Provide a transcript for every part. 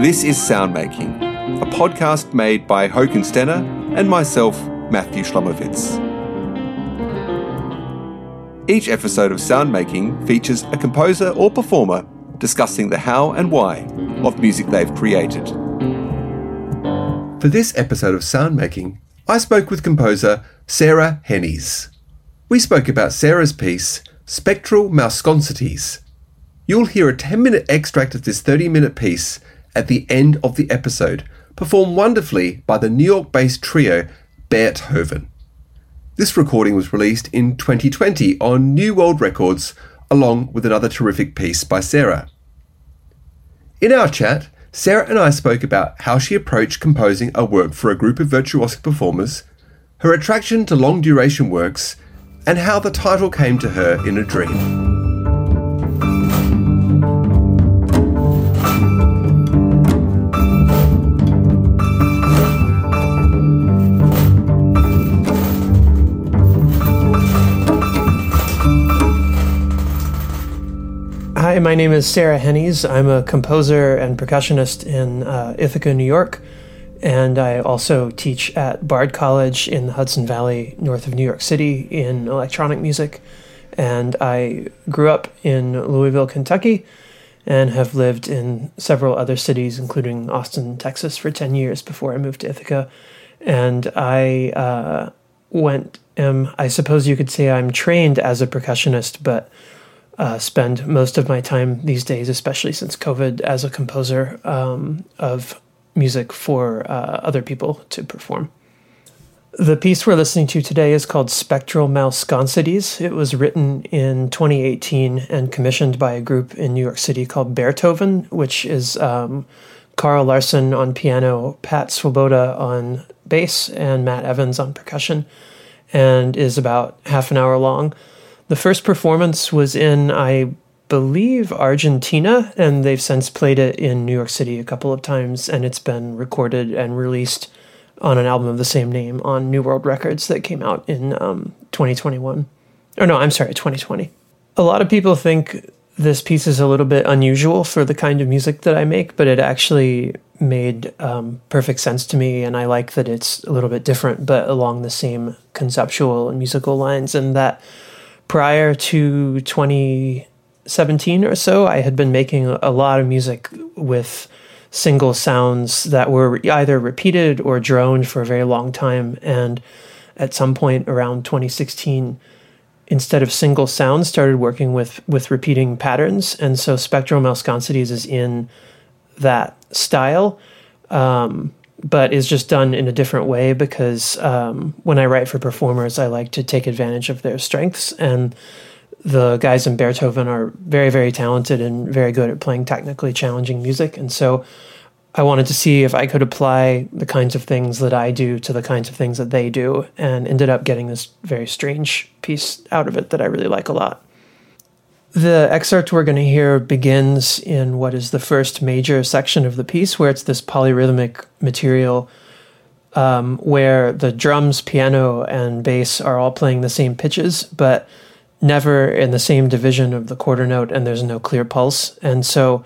This is Soundmaking, a podcast made by Håkon Stene and myself, Matthew Shlomowitz. Each episode of Soundmaking features a composer or performer discussing the how and why of music they've created. For this episode of Soundmaking, I spoke with composer Sarah Hennies. We spoke about Sarah's piece, Spectral Malsconsities. You'll hear a 10 minute extract of this 30 minute piece at the end of the episode, performed wonderfully by the New York based trio Bearthoven. This recording was released in 2020 on New World Records, along with another terrific piece by Sarah. In our chat, Sarah and I spoke about how she approached composing a work for a group of virtuosic performers, her attraction to long duration works, and how the title came to her in a dream. Hi, my name is Sarah Hennies. I'm a composer and percussionist in uh, Ithaca, New York, and I also teach at Bard College in the Hudson Valley, north of New York City, in electronic music. And I grew up in Louisville, Kentucky, and have lived in several other cities, including Austin, Texas, for 10 years before I moved to Ithaca. And I uh, went, um, I suppose you could say I'm trained as a percussionist, but uh, spend most of my time these days, especially since COVID, as a composer um, of music for uh, other people to perform. The piece we're listening to today is called Spectral Malsconsities. It was written in 2018 and commissioned by a group in New York City called Bearthoven, which is um, Karl Larson on piano, Pat Swoboda on bass, and Matt Evans on percussion, and is about half an hour long. The first performance was in, I believe, Argentina, and they've since played it in New York City a couple of times, and it's been recorded and released on an album of the same name on New World Records that came out in um, 2021. Or no, I'm sorry, 2020. A lot of people think this piece is a little bit unusual for the kind of music that I make, but it actually made um, perfect sense to me, and I like that it's a little bit different, but along the same conceptual and musical lines, and that prior to 2017 or so, I had been making a lot of music with single sounds that were either repeated or droned for a very long time. And at some point around 2016, instead of single sounds, started working with with repeating patterns. And so Spectral Malsconsities is in that style. Um, but is just done in a different way because um, when I write for performers, I like to take advantage of their strengths. And the guys in Bearthoven are very, very talented and very good at playing technically challenging music. And so I wanted to see if I could apply the kinds of things that I do to the kinds of things that they do, and ended up getting this very strange piece out of it that I really like a lot. The excerpt we're going to hear begins in what is the first major section of the piece, where it's this polyrhythmic material um, where the drums, piano, and bass are all playing the same pitches, but never in the same division of the quarter note, and there's no clear pulse. And so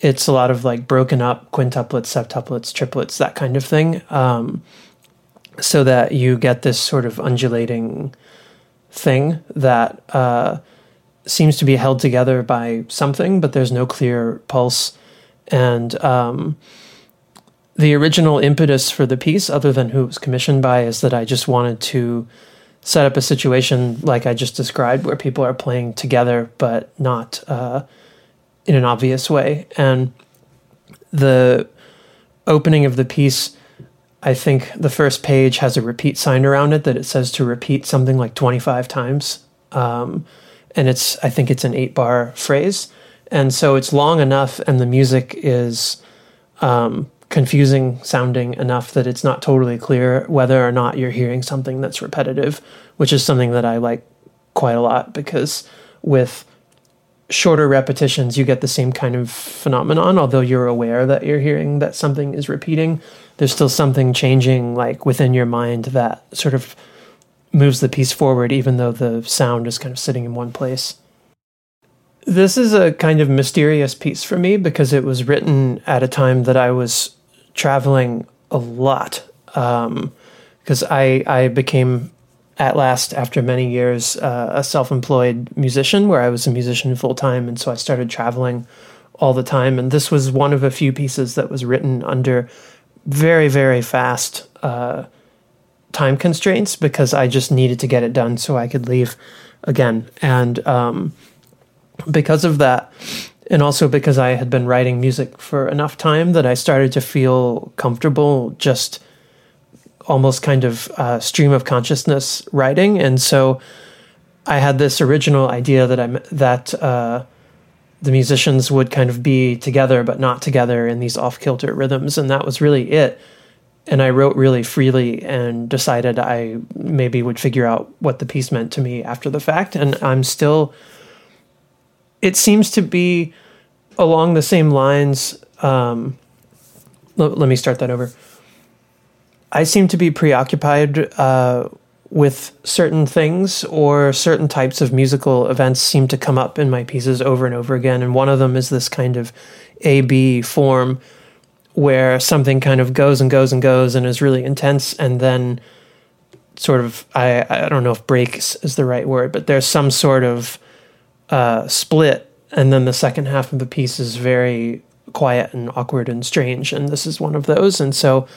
it's a lot of like broken up quintuplets, septuplets, triplets, that kind of thing, um, so that you get this sort of undulating thing that. Uh, seems to be held together by something, but there's no clear pulse. And um, the original impetus for the piece, other than who it was commissioned by, is that I just wanted to set up a situation like I just described, where people are playing together, but not uh, in an obvious way. And the opening of the piece, I think the first page has a repeat sign around it that it says to repeat something like 25 times. Um, and it's I think it's an eight bar phrase, and so it's long enough, and the music is um, confusing sounding enough that it's not totally clear whether or not you're hearing something that's repetitive, which is something that I like quite a lot because with shorter repetitions you get the same kind of phenomenon although you're aware that you're hearing that something is repeating. There's still something changing like within your mind that sort of moves the piece forward, even though the sound is kind of sitting in one place. This is a kind of mysterious piece for me because it was written at a time that I was traveling a lot. Because I, I became, at last, after many years, uh, a self employed musician where I was a musician full time. And so I started traveling all the time. And this was one of a few pieces that was written under very, very fast uh, time constraints because I just needed to get it done so I could leave again. And um, because of that, and also because I had been writing music for enough time that I started to feel comfortable just almost kind of uh, stream of consciousness writing. And so I had this original idea that I'm that uh, the musicians would kind of be together but not together in these off kilter rhythms, and that was really it. And I wrote really freely and decided I maybe would figure out what the piece meant to me after the fact. And I'm still, it seems to be along the same lines. Um, let, let me start that over. I seem to be preoccupied uh, with certain things or certain types of musical events seem to come up in my pieces over and over again. And one of them is this kind of A B form where something kind of goes and goes and goes and is really intense and then sort of I, I don't know if breaks is the right word, but there's some sort of uh, split and then the second half of the piece is very quiet and awkward and strange and this is one of those. And so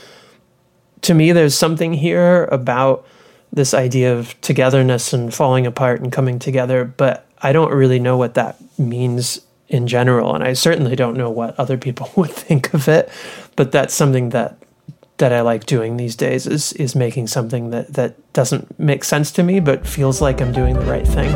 to me there's something here about this idea of togetherness and falling apart and coming together but i don't really know what that means in general and i certainly don't know what other people would think of it but that's something that that i like doing these days is is making something that that doesn't make sense to me but feels like i'm doing the right thing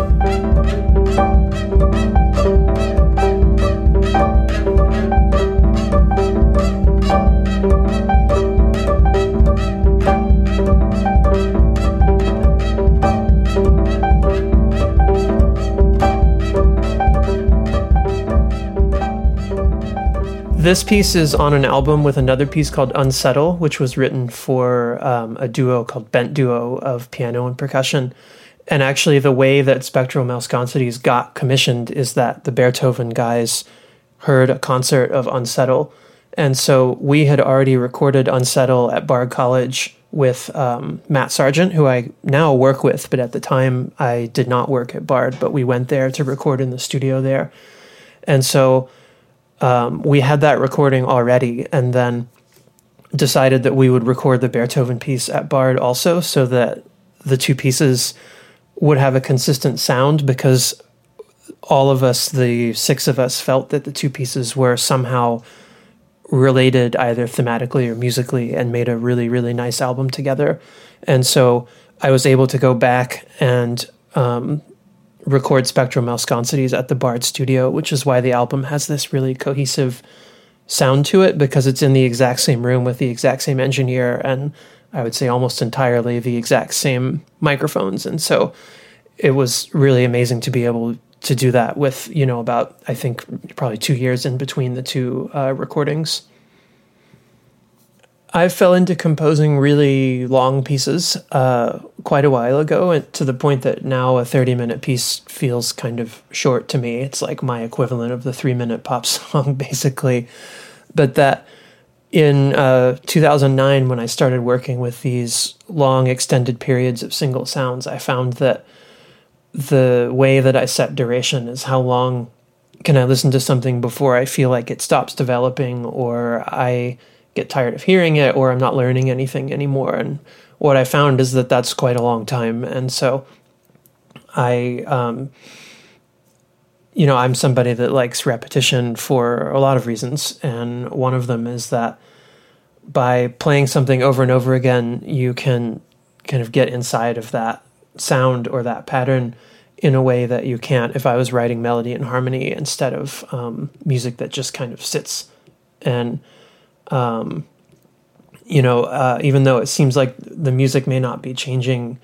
This piece is on an album with another piece called Unsettle, which was written for um, a duo called Bent Duo of piano and percussion. And actually, the way that Spectral Malsconsities got commissioned is that the Bearthoven guys heard a concert of Unsettle. And so we had already recorded Unsettle at Bard College with um, Matt Sargent, who I now work with, but at the time I did not work at Bard, but we went there to record in the studio there. And so um, we had that recording already and then decided that we would record the Bearthoven piece at Bard also so that the two pieces would have a consistent sound because all of us, the six of us, felt that the two pieces were somehow related either thematically or musically and made a really, really nice album together. And so I was able to go back and um, record Spectrum Malsconsities at the Bard studio, which is why the album has this really cohesive sound to it because it's in the exact same room with the exact same engineer and I would say almost entirely the exact same microphones. And so it was really amazing to be able to do that with, you know, about, I think, probably two years in between the two uh, recordings. I fell into composing really long pieces uh, quite a while ago, and to the point that now a 30 minute piece feels kind of short to me. It's like my equivalent of the three minute pop song, basically. But that in uh, 2009, when I started working with these long extended periods of single sounds, I found that the way that I set duration is how long can I listen to something before I feel like it stops developing or I get tired of hearing it or I'm not learning anything anymore. And what I found is that that's quite a long time. And so I, um, you know, I'm somebody that likes repetition for a lot of reasons. And one of them is that by playing something over and over again, you can kind of get inside of that sound or that pattern in a way that you can't if I was writing melody and harmony instead of um, music that just kind of sits. And um, you know, uh, even though it seems like the music may not be changing,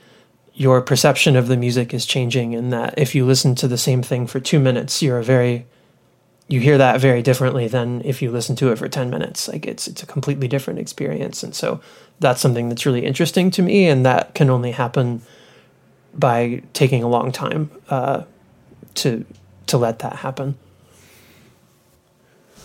your perception of the music is changing. And that if you listen to the same thing for two minutes, you're a very you hear that very differently than if you listen to it for 10 minutes like it's it's a completely different experience and so that's something that's really interesting to me and that can only happen by taking a long time uh, to to let that happen.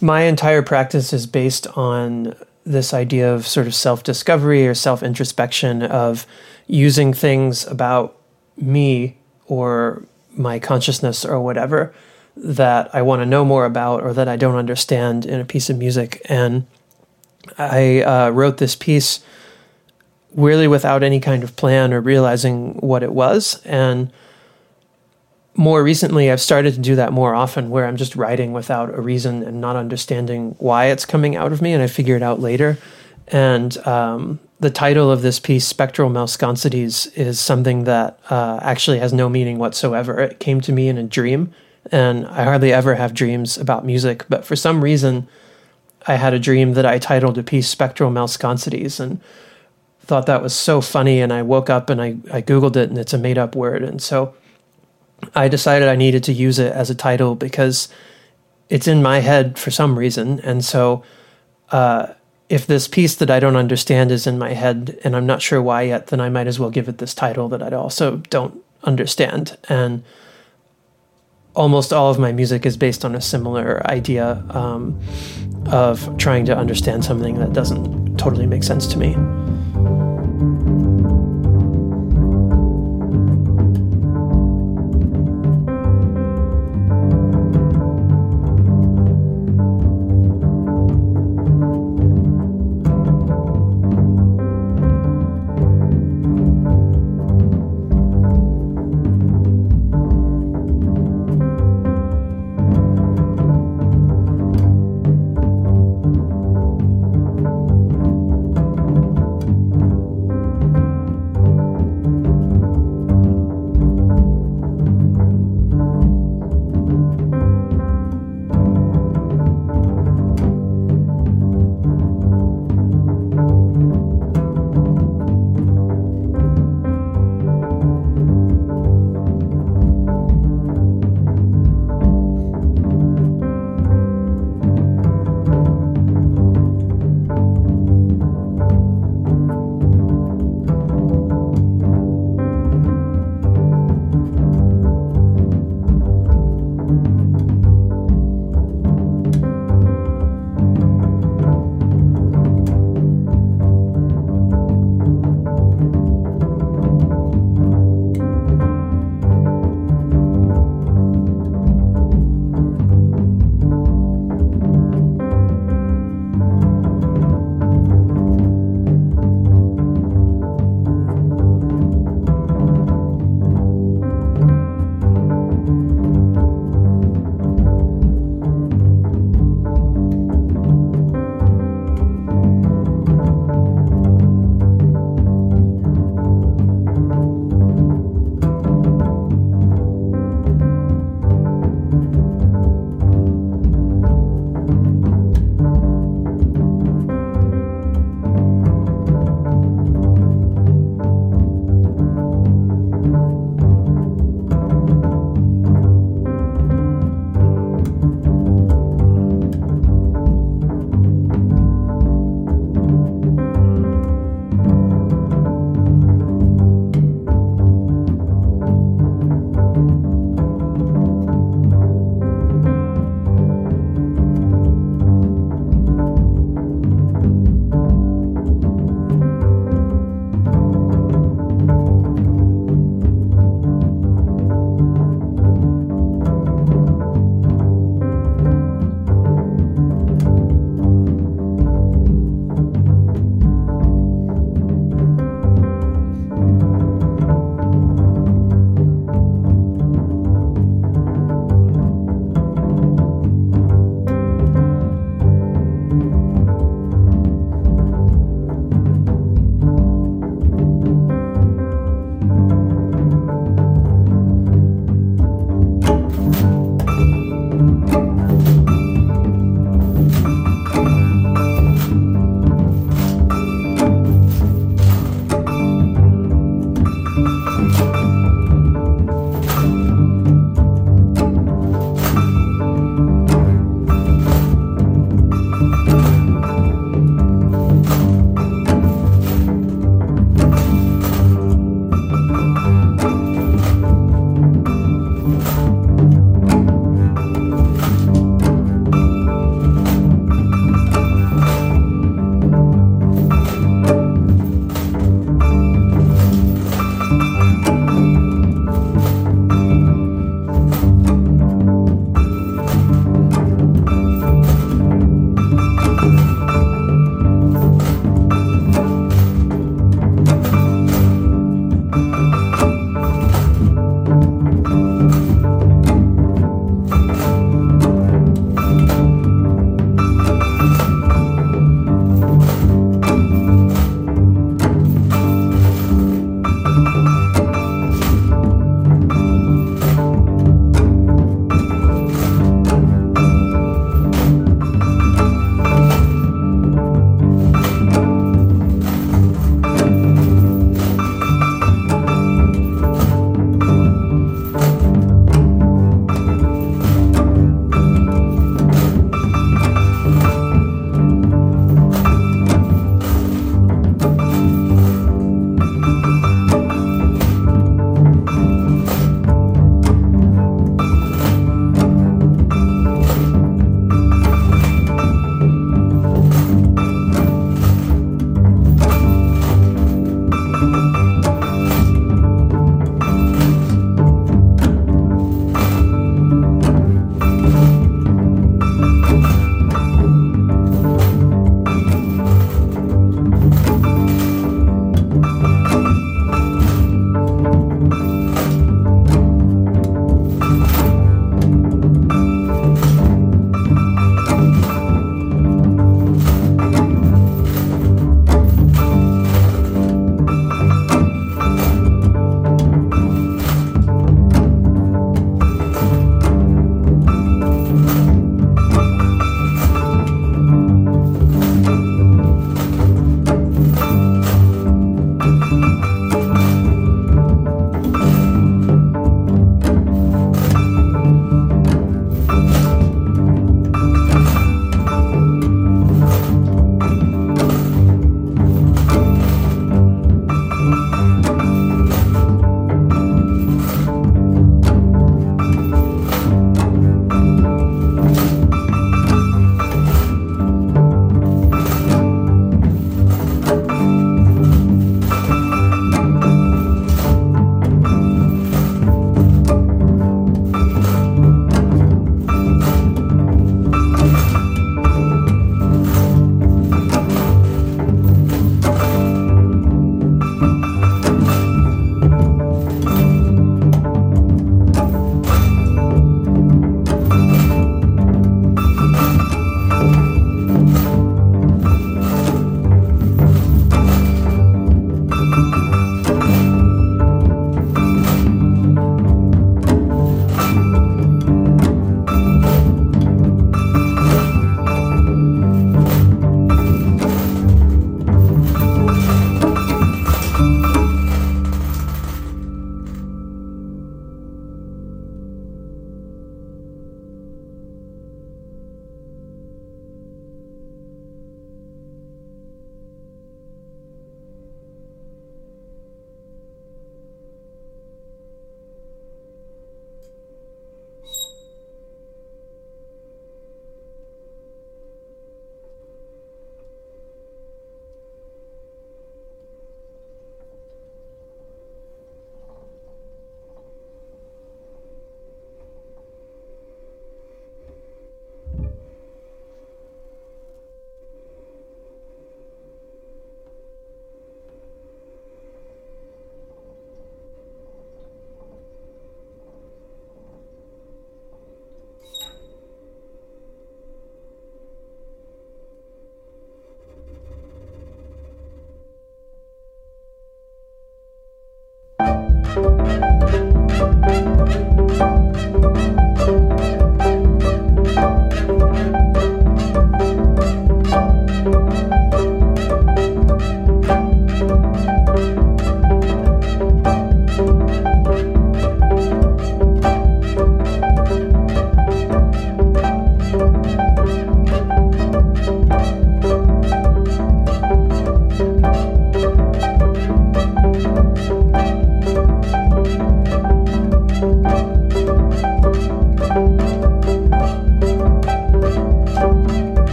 My entire practice is based on this idea of sort of self discovery or self introspection of using things about me or my consciousness or whatever that I want to know more about or that I don't understand in a piece of music. And I uh, wrote this piece really without any kind of plan or realizing what it was. And more recently, I've started to do that more often where I'm just writing without a reason and not understanding why it's coming out of me. And I figure it out later. And um, the title of this piece, Spectral Malsconsities, is something that uh, actually has no meaning whatsoever. It came to me in a dream. And I hardly ever have dreams about music. But for some reason, I had a dream that I titled a piece Spectral Malsconsities. And thought that was so funny. And I woke up and I, I Googled it and it's a made up word. And so I decided I needed to use it as a title because it's in my head for some reason. And so, uh, if this piece that I don't understand is in my head and I'm not sure why yet, then I might as well give it this title that I also don't understand. And almost all of my music is based on a similar idea um, of trying to understand something that doesn't totally make sense to me.